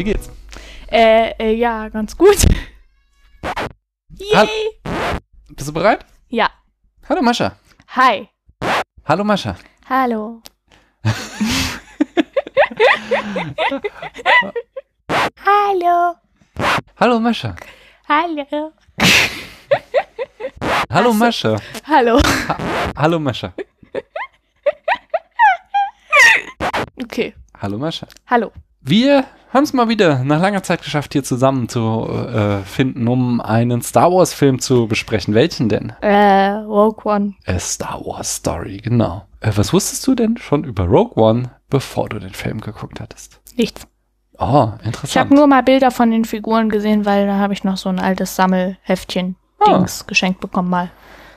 Wie geht's? Äh, äh, ja, ganz gut. Yay! Bist du bereit? Ja. Hallo Mascha. Hi. Hallo Mascha. Hallo. Hallo. Hallo Mascha. Hallo. Hallo. Mascha. Hallo. Hallo Mascha. Okay. Hallo Mascha. Hallo. Wir haben es mal wieder nach langer Zeit geschafft, hier zusammen zu äh, finden, um einen Star Wars Film zu besprechen. Welchen denn? Äh, Rogue One. A Star Wars Story, genau. Äh, was wusstest du denn schon über Rogue One, bevor du den Film geguckt hattest? Nichts. Oh, Ich habe interessant. nur mal Bilder von den Figuren gesehen, weil da habe ich noch so ein altes Sammelheftchen Ah. Geschenkt bekommen mal.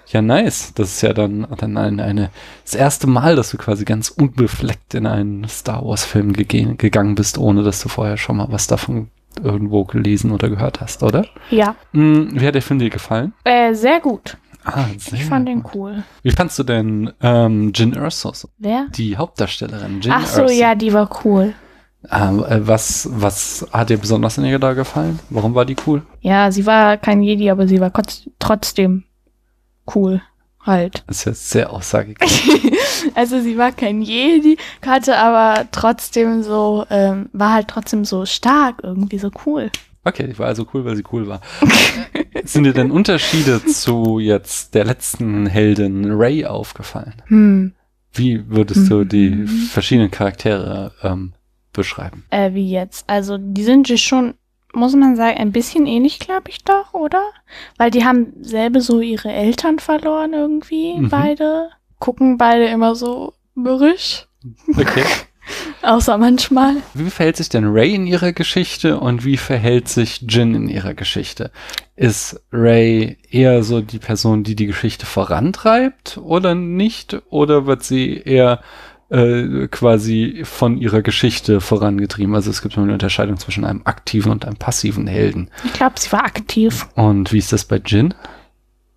Ja, nice. Das ist ja dann, dann ein, eine, das erste Mal, dass du quasi ganz unbefleckt in einen Star Wars Film gege- gegangen bist, ohne dass du vorher schon mal was davon irgendwo gelesen oder gehört hast, oder? Ja. Hm, wie hat der Film dir gefallen? Äh, sehr gut. Ah, sehr Ich fand den gut. cool. Wie fandst du denn ähm, Jin Erso, so? Wer? die Hauptdarstellerin Jin Ach so, Erso? ja, die war cool. Ähm, äh, was, was hat dir besonders an ihr da gefallen? Warum war die cool? Ja, sie war kein Jedi, aber sie war trotzdem cool. Halt. Das ist jetzt sehr aussagekräftig. Also sie war kein Jedi, hatte aber trotzdem so, ähm, war halt trotzdem so stark, irgendwie so cool. Okay, die war also cool, weil sie cool war. Sind dir denn Unterschiede zu jetzt der letzten Heldin Ray aufgefallen? Hm. Wie würdest du die Mhm. verschiedenen Charaktere ähm, beschreiben? Äh, wie jetzt? Also die sind schon, muss man sagen, ein bisschen ähnlich, glaube ich doch, oder? Weil die haben selber so ihre Eltern verloren irgendwie, Mhm. beide. Gucken beide immer so mürrisch. Okay. Außer manchmal. Wie verhält sich denn Ray in ihrer Geschichte und wie verhält sich Jin in ihrer Geschichte? Ist Ray eher so die Person, die die Geschichte vorantreibt oder nicht? Oder wird sie eher äh, quasi von ihrer Geschichte vorangetrieben? Also es gibt eine Unterscheidung zwischen einem aktiven und einem passiven Helden. Ich glaube, sie war aktiv. Und wie ist das bei Jin?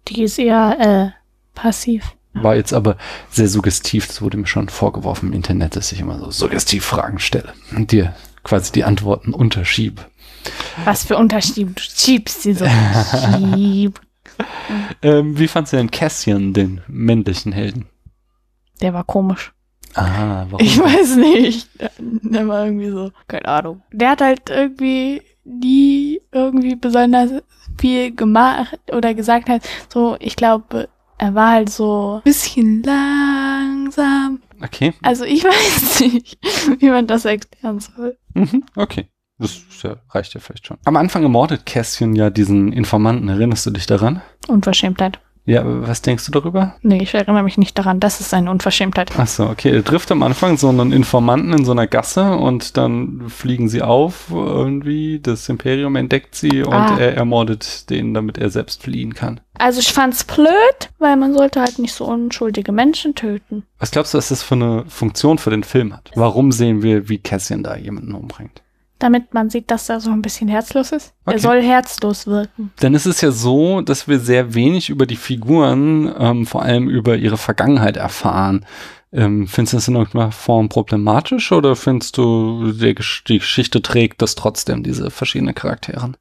Die ist eher äh, passiv. War jetzt aber sehr suggestiv. Das wurde mir schon vorgeworfen im Internet, dass ich immer so suggestiv Fragen stelle und dir quasi die Antworten unterschiebe. Was für Unterschied. Du schiebst sie so. Schieb. Ähm, wie fandst du denn Cassian, den männlichen Helden? Der war komisch. Ah, warum? Ich weiß nicht. Der war irgendwie so, keine Ahnung. Der hat halt irgendwie nie irgendwie besonders viel gemacht oder gesagt hat, so, ich glaube, er war halt so ein bisschen langsam. Okay, Also ich weiß nicht, wie man das erklären soll. mhm. okay. Das ja, reicht ja vielleicht schon. Am Anfang ermordet Cassian ja diesen Informanten. Erinnerst du dich daran? Unverschämtheit. Ja, was denkst du darüber? Nee, ich erinnere mich nicht daran. Das ist eine Unverschämtheit. Ach so, okay. Er trifft am Anfang so einen Informanten in so einer Gasse und dann fliegen sie auf irgendwie. Das Imperium entdeckt sie und Ah. er ermordet den, damit er selbst fliehen kann. Also ich fand's blöd, weil man sollte halt nicht so unschuldige Menschen töten. Was glaubst du, was das für eine Funktion für den Film hat? Warum sehen wir, wie Cassian da jemanden umbringt? Damit man sieht, dass er so ein bisschen herzlos ist. Okay. Er soll herzlos wirken. Denn es ist ja so, dass wir sehr wenig über die Figuren, ähm, vor allem über ihre Vergangenheit erfahren. Ähm, findest du das in irgendeiner Form problematisch oder findest du, die, die Geschichte trägt das trotzdem, diese verschiedenen Charaktere?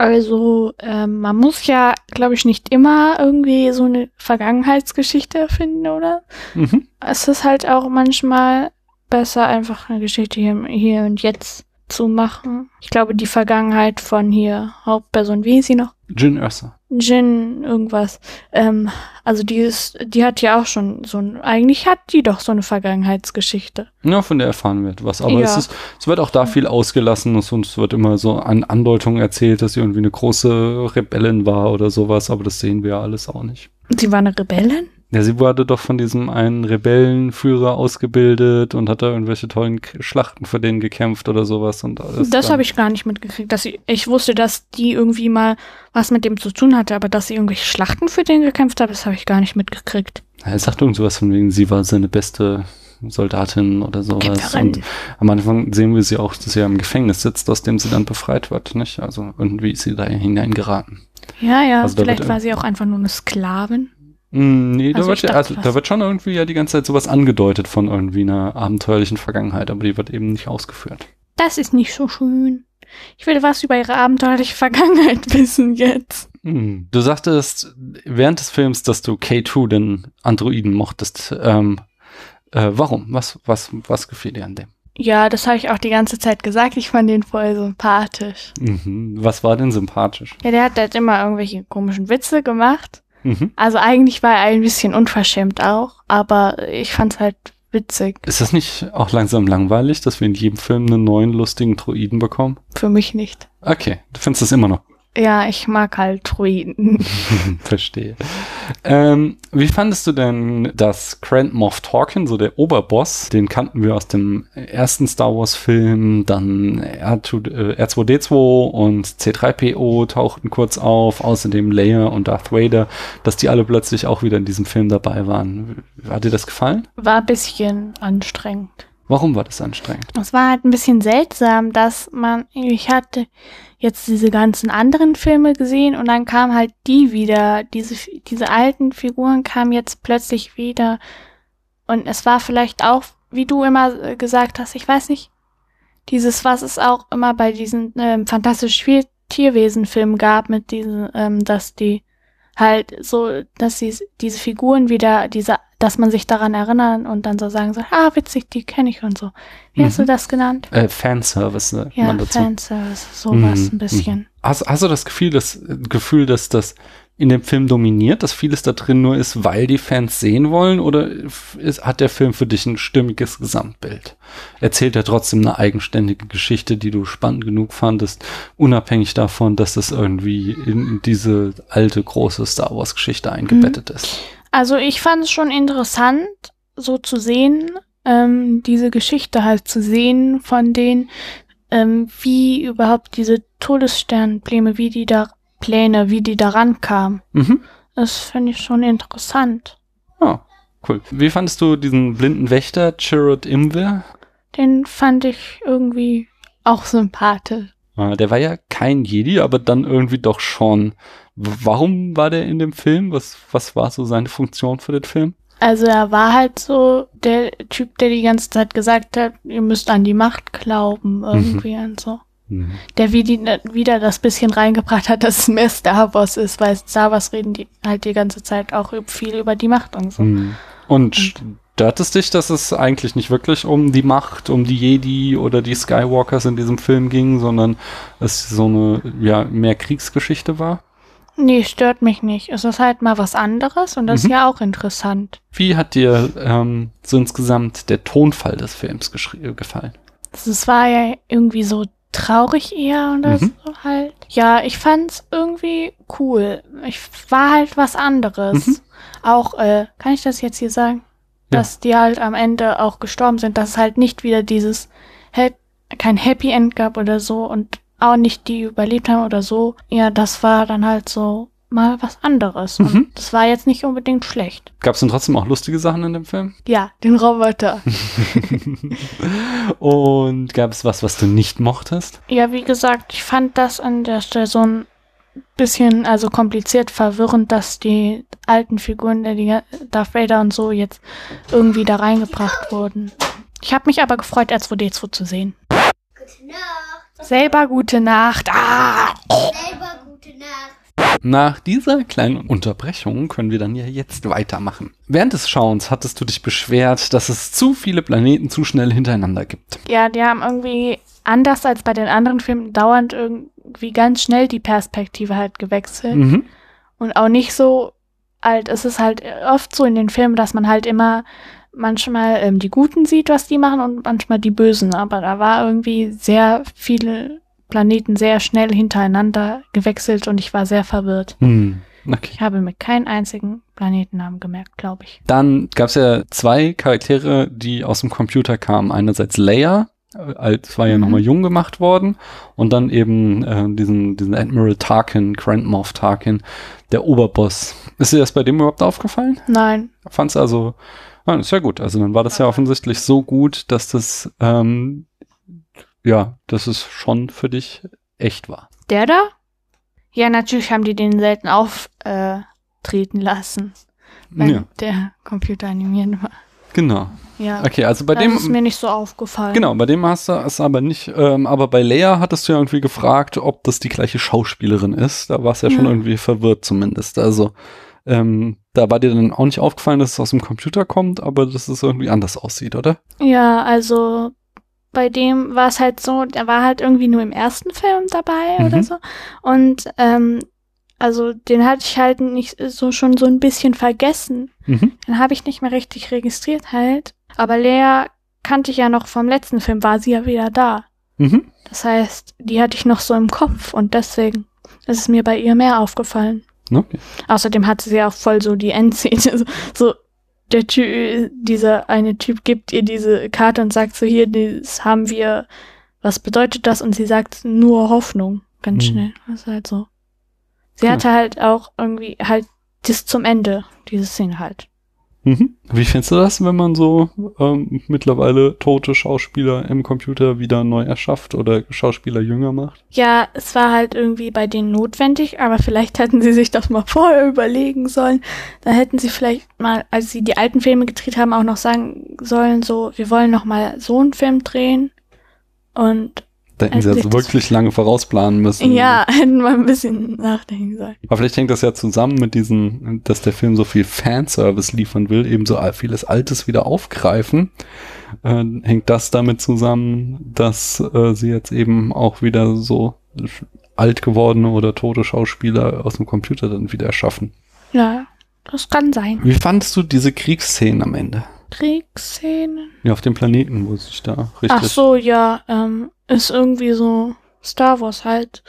Also, ähm, man muss ja, glaube ich, nicht immer irgendwie so eine Vergangenheitsgeschichte erfinden, oder? Mhm. Es ist halt auch manchmal besser, einfach eine Geschichte hier, hier und jetzt zu machen. Ich glaube, die Vergangenheit von hier, Hauptperson, wie ist sie noch? Jin Erso. Jin, irgendwas. Ähm, also die ist, die hat ja auch schon so ein, eigentlich hat die doch so eine Vergangenheitsgeschichte. Ja, von der erfahren wird was. Aber Ja. es, ist, es wird auch da viel ausgelassen und es wird immer so an Andeutungen erzählt, dass sie irgendwie eine große Rebellin war oder sowas, aber das sehen wir ja alles auch nicht. Sie war eine Rebellin? Ja, sie wurde doch von diesem einen Rebellenführer ausgebildet und hat da irgendwelche tollen K Schlachten für den gekämpft oder sowas. Und alles Das habe ich gar nicht mitgekriegt. Dass sie, ich wusste, dass die irgendwie mal was mit dem zu tun hatte, aber dass sie irgendwelche Schlachten für den gekämpft hat, das habe ich gar nicht mitgekriegt. Ja, Er sagt irgend sowas von wegen, sie war seine beste Soldatin oder sowas. Kämpferin. Und am Anfang sehen wir sie auch, dass sie ja im Gefängnis sitzt, aus dem sie dann befreit wird, nicht? Also irgendwie ist sie da hineingeraten. Ja, ja, Also vielleicht war sie auch einfach nur eine Sklavin. Mm, nee, da, Also wird ich ja, also, da wird schon irgendwie ja die ganze Zeit sowas angedeutet von irgendwie einer abenteuerlichen Vergangenheit, aber die wird eben nicht ausgeführt. Das ist nicht so schön. Ich will was über ihre abenteuerliche Vergangenheit wissen jetzt. Hm. Du sagtest während des Films, dass du K2, den Androiden, mochtest. Ähm, äh, warum? Was, was, was gefiel dir an dem? Ja, das habe ich auch die ganze Zeit gesagt. Ich fand den voll sympathisch. Mhm. Was war denn sympathisch? Ja, der hat halt immer irgendwelche komischen Witze gemacht. Mhm. Also eigentlich war er ein bisschen unverschämt auch, aber ich fand's halt witzig. Ist das nicht auch langsam langweilig, dass wir in jedem Film einen neuen lustigen Droiden bekommen? Für mich nicht. Okay, du findest das immer noch. Ja, ich mag halt Druiden. Verstehe. Ähm, wie fandest du denn, dass Grant Moff Tarkin, so der Oberboss, den kannten wir aus dem ersten Star Wars Film, dann R2, äh, R2D2 und C3PO tauchten kurz auf, außerdem Leia und Darth Vader, dass die alle plötzlich auch wieder in diesem Film dabei waren. Hat dir das gefallen? War ein bisschen anstrengend. Warum war das anstrengend? Es war halt ein bisschen seltsam, dass man, ich hatte jetzt diese ganzen anderen Filme gesehen und dann kam halt die wieder, diese, diese alten Figuren kamen jetzt plötzlich wieder und es war vielleicht auch, wie du immer äh, gesagt hast, ich weiß nicht, dieses, was es auch immer bei diesen ähm, fantastischen Tierwesen-Filmen gab, mit diesen, ähm, dass die halt so, dass sie diese Figuren wieder, diese, dass man sich daran erinnern und dann so sagen so, ah, witzig, die kenne ich und so. Wie hast Mhm. du das genannt? Äh, Fanservice, ne? Ja. Fanservice, sowas Mhm, ein bisschen. Hast, hast du das Gefühl, dass, Gefühl, dass das in dem Film dominiert, dass vieles da drin nur ist, weil die Fans sehen wollen? Oder ist, hat der Film für dich ein stimmiges Gesamtbild? Erzählt er trotzdem eine eigenständige Geschichte, die du spannend genug fandest, unabhängig davon, dass das irgendwie in diese alte, große Star Wars-Geschichte eingebettet ist? Also ich fand es schon interessant, so zu sehen, ähm, diese Geschichte halt zu sehen von denen, ähm, wie überhaupt diese Todessternpläne, wie die da Pläne, wie die da rankamen. Mhm. Das finde ich schon interessant. Ah, cool. Wie fandest du diesen blinden Wächter, Chirrut Imwe? Den fand ich irgendwie auch sympathisch. Ah, Der war ja kein Jedi, aber dann irgendwie doch schon. Warum war der in dem Film? Was, was war so seine Funktion für den Film? Also er war halt so der Typ, der die ganze Zeit gesagt hat, ihr müsst an die Macht glauben, irgendwie und so. Der wie die, wieder das bisschen reingebracht hat, dass es mehr Star Wars ist, weil Star Wars reden die halt die ganze Zeit auch viel über die Macht und so. Mhm. Und stört es dich, dass es eigentlich nicht wirklich um die Macht, um die Jedi oder die Skywalkers in diesem Film ging, sondern es so eine, ja, mehr Kriegsgeschichte war? Nee, stört mich nicht. Es ist halt mal was anderes und das ist ja auch interessant. Wie hat dir ähm, so insgesamt der Tonfall des Films gefallen? Es war ja irgendwie so traurig eher oder Mhm. so halt. Ja, ich fand's irgendwie cool. Ich war halt was anderes. Mhm. Auch, äh, kann ich das jetzt hier sagen? Ja. Dass die halt am Ende auch gestorben sind, dass es halt nicht wieder dieses kein Happy End gab oder so und auch nicht die überlebt haben oder so. Ja, das war dann halt so mal was anderes. Mhm. Und das war jetzt nicht unbedingt schlecht. Gab es denn trotzdem auch lustige Sachen in dem Film? Ja, den Roboter. Und gab es was, was du nicht mochtest? Ja, wie gesagt, ich fand das an der Stelle so ein bisschen, also kompliziert, verwirrend, dass die alten Figuren, der die Darth Vader und so jetzt irgendwie da reingebracht wurden. Ich habe mich aber gefreut, R2D2 zu sehen. Gute Nacht. Selber gute Nacht. Ah! Selber gute Nacht. Nach dieser kleinen Unterbrechung können wir dann ja jetzt weitermachen. Während des Schauens hattest du dich beschwert, dass es zu viele Planeten zu schnell hintereinander gibt. Ja, die haben irgendwie anders als bei den anderen Filmen dauernd irgendwie ganz schnell die Perspektive halt gewechselt. Mhm. Und auch nicht so halt, es ist halt oft so in den Filmen, dass man halt immer manchmal ähm, die Guten sieht, was die machen und manchmal die Bösen. Aber da war irgendwie sehr viele Planeten sehr schnell hintereinander gewechselt und ich war sehr verwirrt. Hm. Okay. Ich habe mir keinen einzigen Planetennamen gemerkt, glaube ich. Dann gab es ja zwei Charaktere, die aus dem Computer kamen. Einerseits Leia, äh, als war ja Mhm. nochmal jung gemacht worden, und dann eben äh, diesen, diesen Admiral Tarkin, Grand Moff Tarkin, der Oberboss. Ist dir das bei dem überhaupt aufgefallen? Nein, Fand's also, ah, ist ja gut. Also dann war das ja offensichtlich so gut, dass das, ähm, ja, dass es schon für dich echt war. der da? Ja, natürlich haben die den selten auftreten lassen. wenn Ja. der Computer animiert war. Genau. Ja, Okay, also bei das dem. ist mir nicht so aufgefallen. Genau, bei dem hast du es aber nicht, ähm, aber bei Leia hattest du ja irgendwie gefragt, ob das die gleiche Schauspielerin ist. Da war es ja schon Ja. irgendwie verwirrt zumindest. Also ähm, da war dir dann auch nicht aufgefallen, dass es aus dem Computer kommt, aber dass es irgendwie anders aussieht, oder? Ja, also bei dem war es halt so, der war halt irgendwie nur im ersten Film dabei Mhm. oder so. Und ähm, also den hatte ich halt nicht so schon so ein bisschen vergessen. Mhm. Den habe ich nicht mehr richtig registriert halt. Aber Lea kannte ich ja noch vom letzten Film, war sie ja wieder da. Mhm. Das heißt, die hatte ich noch so im Kopf und deswegen ist es mir bei ihr mehr aufgefallen. Okay. Außerdem hatte sie auch voll so die Endszene. So, so der Typ, dieser eine Typ gibt ihr diese Karte und sagt so, hier, das haben wir, was bedeutet das? Und sie sagt nur Hoffnung, ganz Hm. schnell. Das ist halt so. Sie Ja. hatte halt auch irgendwie halt bis zum Ende, diese Szene halt. Mhm. Wie findest du das, wenn man so ähm, mittlerweile tote Schauspieler im Computer wieder neu erschafft oder Schauspieler jünger macht? Ja, es war halt irgendwie bei denen notwendig, aber vielleicht hätten sie sich das mal vorher überlegen sollen. Da hätten sie vielleicht mal, als sie die alten Filme gedreht haben, auch noch sagen sollen, so, wir wollen noch mal so einen Film drehen. Und Da hätten sie das- wirklich lange vorausplanen müssen. ja, hätten wir ein bisschen nachdenken sollen. Aber vielleicht hängt das ja zusammen mit diesen, dass der Film so viel Fanservice liefern will, eben so vieles Altes wieder aufgreifen. Äh, hängt das damit zusammen, dass äh, sie jetzt eben auch wieder so alt gewordene oder tote Schauspieler aus dem Computer dann wieder erschaffen? Ja, das kann sein. Wie fandest du diese Kriegsszenen am Ende? Kriegsszenen. Ja, auf dem Planeten, wo sich da richtig. Ach so, ja, ähm, ist irgendwie so Star Wars halt.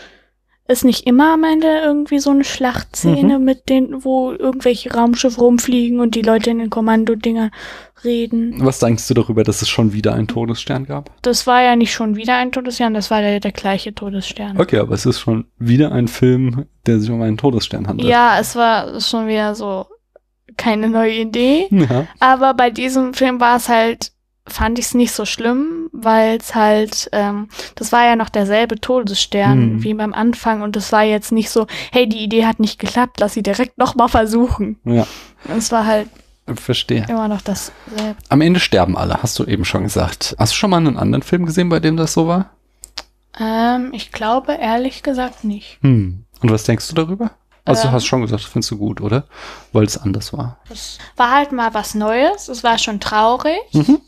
Ist nicht immer am Ende irgendwie so eine Schlachtszene mit den, wo irgendwelche Raumschiffe rumfliegen und die Leute in den Kommandodingern reden. Was denkst du darüber, dass es schon wieder einen Todesstern gab? Das war ja nicht schon wieder ein Todesstern, das war der, der gleiche Todesstern. Okay, aber es ist schon wieder ein Film, der sich um einen Todesstern handelt. Ja, es war schon wieder so keine neue Idee. Ja. Aber bei diesem Film war es halt, fand ich es nicht so schlimm, weil es halt, ähm, das war ja noch derselbe Todesstern Hm. wie beim Anfang und es war jetzt nicht so, hey, die Idee hat nicht geklappt, lass sie direkt nochmal versuchen. ja, Es war halt verstehe. immer noch dasselbe. Am Ende sterben alle, hast du eben schon gesagt. Hast du schon mal einen anderen Film gesehen, bei dem das so war? Ähm, ich glaube ehrlich gesagt nicht. Hm. Und was denkst du darüber? Also du Ähm. hast schon gesagt, das findest du gut, oder? Weil es anders war. Es war halt mal was Neues, es war schon traurig, Mhm.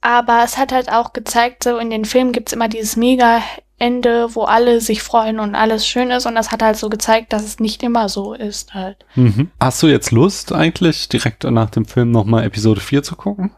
aber es hat halt auch gezeigt, so in den Filmen gibt's immer dieses mega Ende, wo alle sich freuen und alles schön ist und das hat halt so gezeigt, dass es nicht immer so ist halt. Mhm. Hast du jetzt Lust eigentlich, direkt nach dem Film nochmal Episode 4 zu gucken?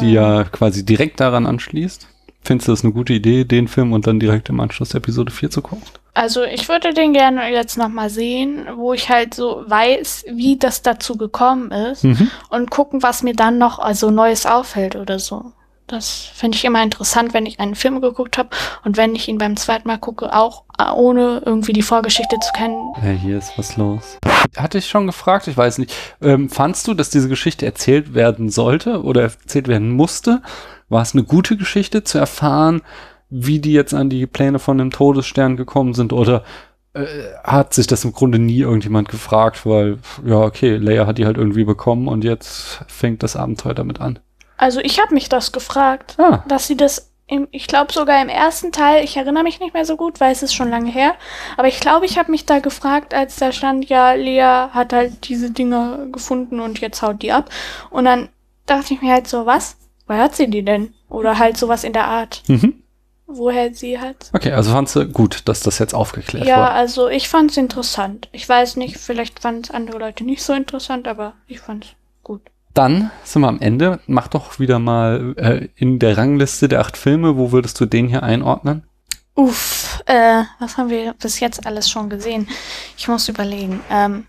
Die Ähm, ja quasi direkt daran anschließt. Findest du das eine gute Idee, den Film und dann direkt im Anschluss Episode 4 zu gucken? Also ich würde den gerne jetzt nochmal sehen, wo ich halt so weiß, wie das dazu gekommen ist Mhm. und gucken, was mir dann noch also Neues auffällt oder so. Das finde ich immer interessant, wenn ich einen Film geguckt habe und wenn ich ihn beim zweiten Mal gucke, auch äh, ohne irgendwie die Vorgeschichte zu kennen. Ja, hier ist was los. Hatte ich schon gefragt, ich weiß nicht. Ähm, fandst du, dass diese Geschichte erzählt werden sollte oder erzählt werden musste? War es eine gute Geschichte zu erfahren, wie die jetzt an die Pläne von dem Todesstern gekommen sind oder äh, hat sich das im Grunde nie irgendjemand gefragt, weil, ja, okay, Leia hat die halt irgendwie bekommen und jetzt fängt das Abenteuer damit an. Also ich habe mich das gefragt, Ah, dass sie das, im, ich glaube sogar im ersten Teil, ich erinnere mich nicht mehr so gut, weil es ist schon lange her, aber ich glaube, ich habe mich da gefragt, als da stand, ja, Lea hat halt diese Dinger gefunden und jetzt haut die ab. Und dann dachte ich mir halt so, was? Woher hat sie die denn? Oder halt sowas in der Art. mhm. Woher sie hat. Okay, also fandst du gut, dass das jetzt aufgeklärt Ja, wurde. also ich fand's interessant. Ich weiß nicht, vielleicht fanden es andere Leute nicht so interessant, aber ich fand's gut. Dann sind wir am Ende. Mach doch wieder mal äh, in der Rangliste der acht Filme, wo würdest du den hier einordnen? Uff, äh, was haben wir bis jetzt alles schon gesehen? Ich muss überlegen. Ähm,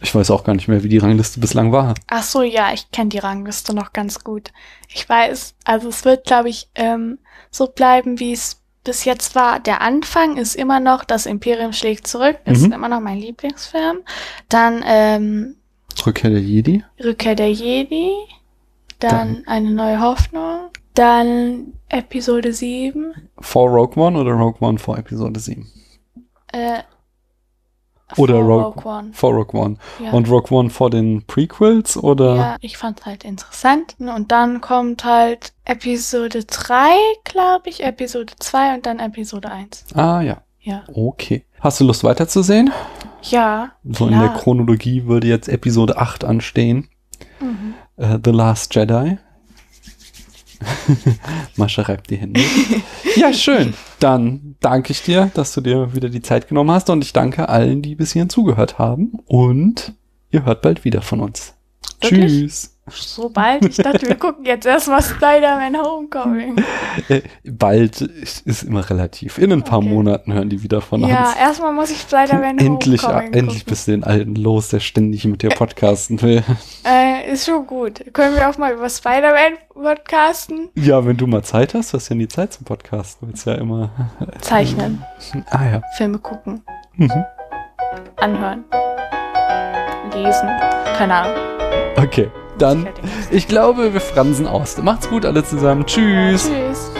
Ich weiß auch gar nicht mehr, wie die Rangliste bislang war. ach so, ja, ich kenne die Rangliste noch ganz gut. Ich weiß, also es wird, glaube ich, ähm, so bleiben, wie es bis jetzt war. Der Anfang ist immer noch Das Imperium schlägt zurück, ist Mhm. immer noch mein Lieblingsfilm. Dann ähm, Rückkehr der Jedi. Rückkehr der Jedi, dann eine neue Hoffnung, dann Episode 7, Vor Rogue One oder Rogue One vor Episode 7? äh, Oder Vor Rogue, Rogue One. vor Rogue One. Ja. Und Rogue One vor den Prequels oder? Ja, ich fand's halt interessant. Und dann kommt halt Episode 3, glaube ich, Episode 2 und dann Episode 1. Ah ja, Ja. okay. Hast du Lust weiterzusehen? Ja. So in der klar. Chronologie würde jetzt Episode 8 anstehen. Mhm. Äh, The Last Jedi. Mascha reibt die Hände. ja, schön. Dann danke ich dir, dass du dir wieder die Zeit genommen hast und ich danke allen, die bis hierhin zugehört haben. Und ihr hört bald wieder von uns. Wirklich? Tschüss. So bald. Ich dachte, wir gucken jetzt erstmal Spider-Man Homecoming. Äh, bald ist, ist immer relativ. In ein paar Okay. Monaten hören die wieder von Ja, uns. erstmal muss ich Spider-Man Endlich, Homecoming endlich gucken. bist du den Alten los, der ständig mit dir podcasten will. Äh, ist schon gut. Können wir auch mal über Spider-Man podcasten? Ja, wenn du mal Zeit hast, du hast ja nie Zeit zum Podcasten. Du willst ja immer. Zeichnen, Ah ja. Filme gucken, Mhm. anhören, lesen. Keine Ahnung. Okay, dann. Ich glaube, wir fransen aus. Macht's gut alle zusammen. Tschüss. Tschüss.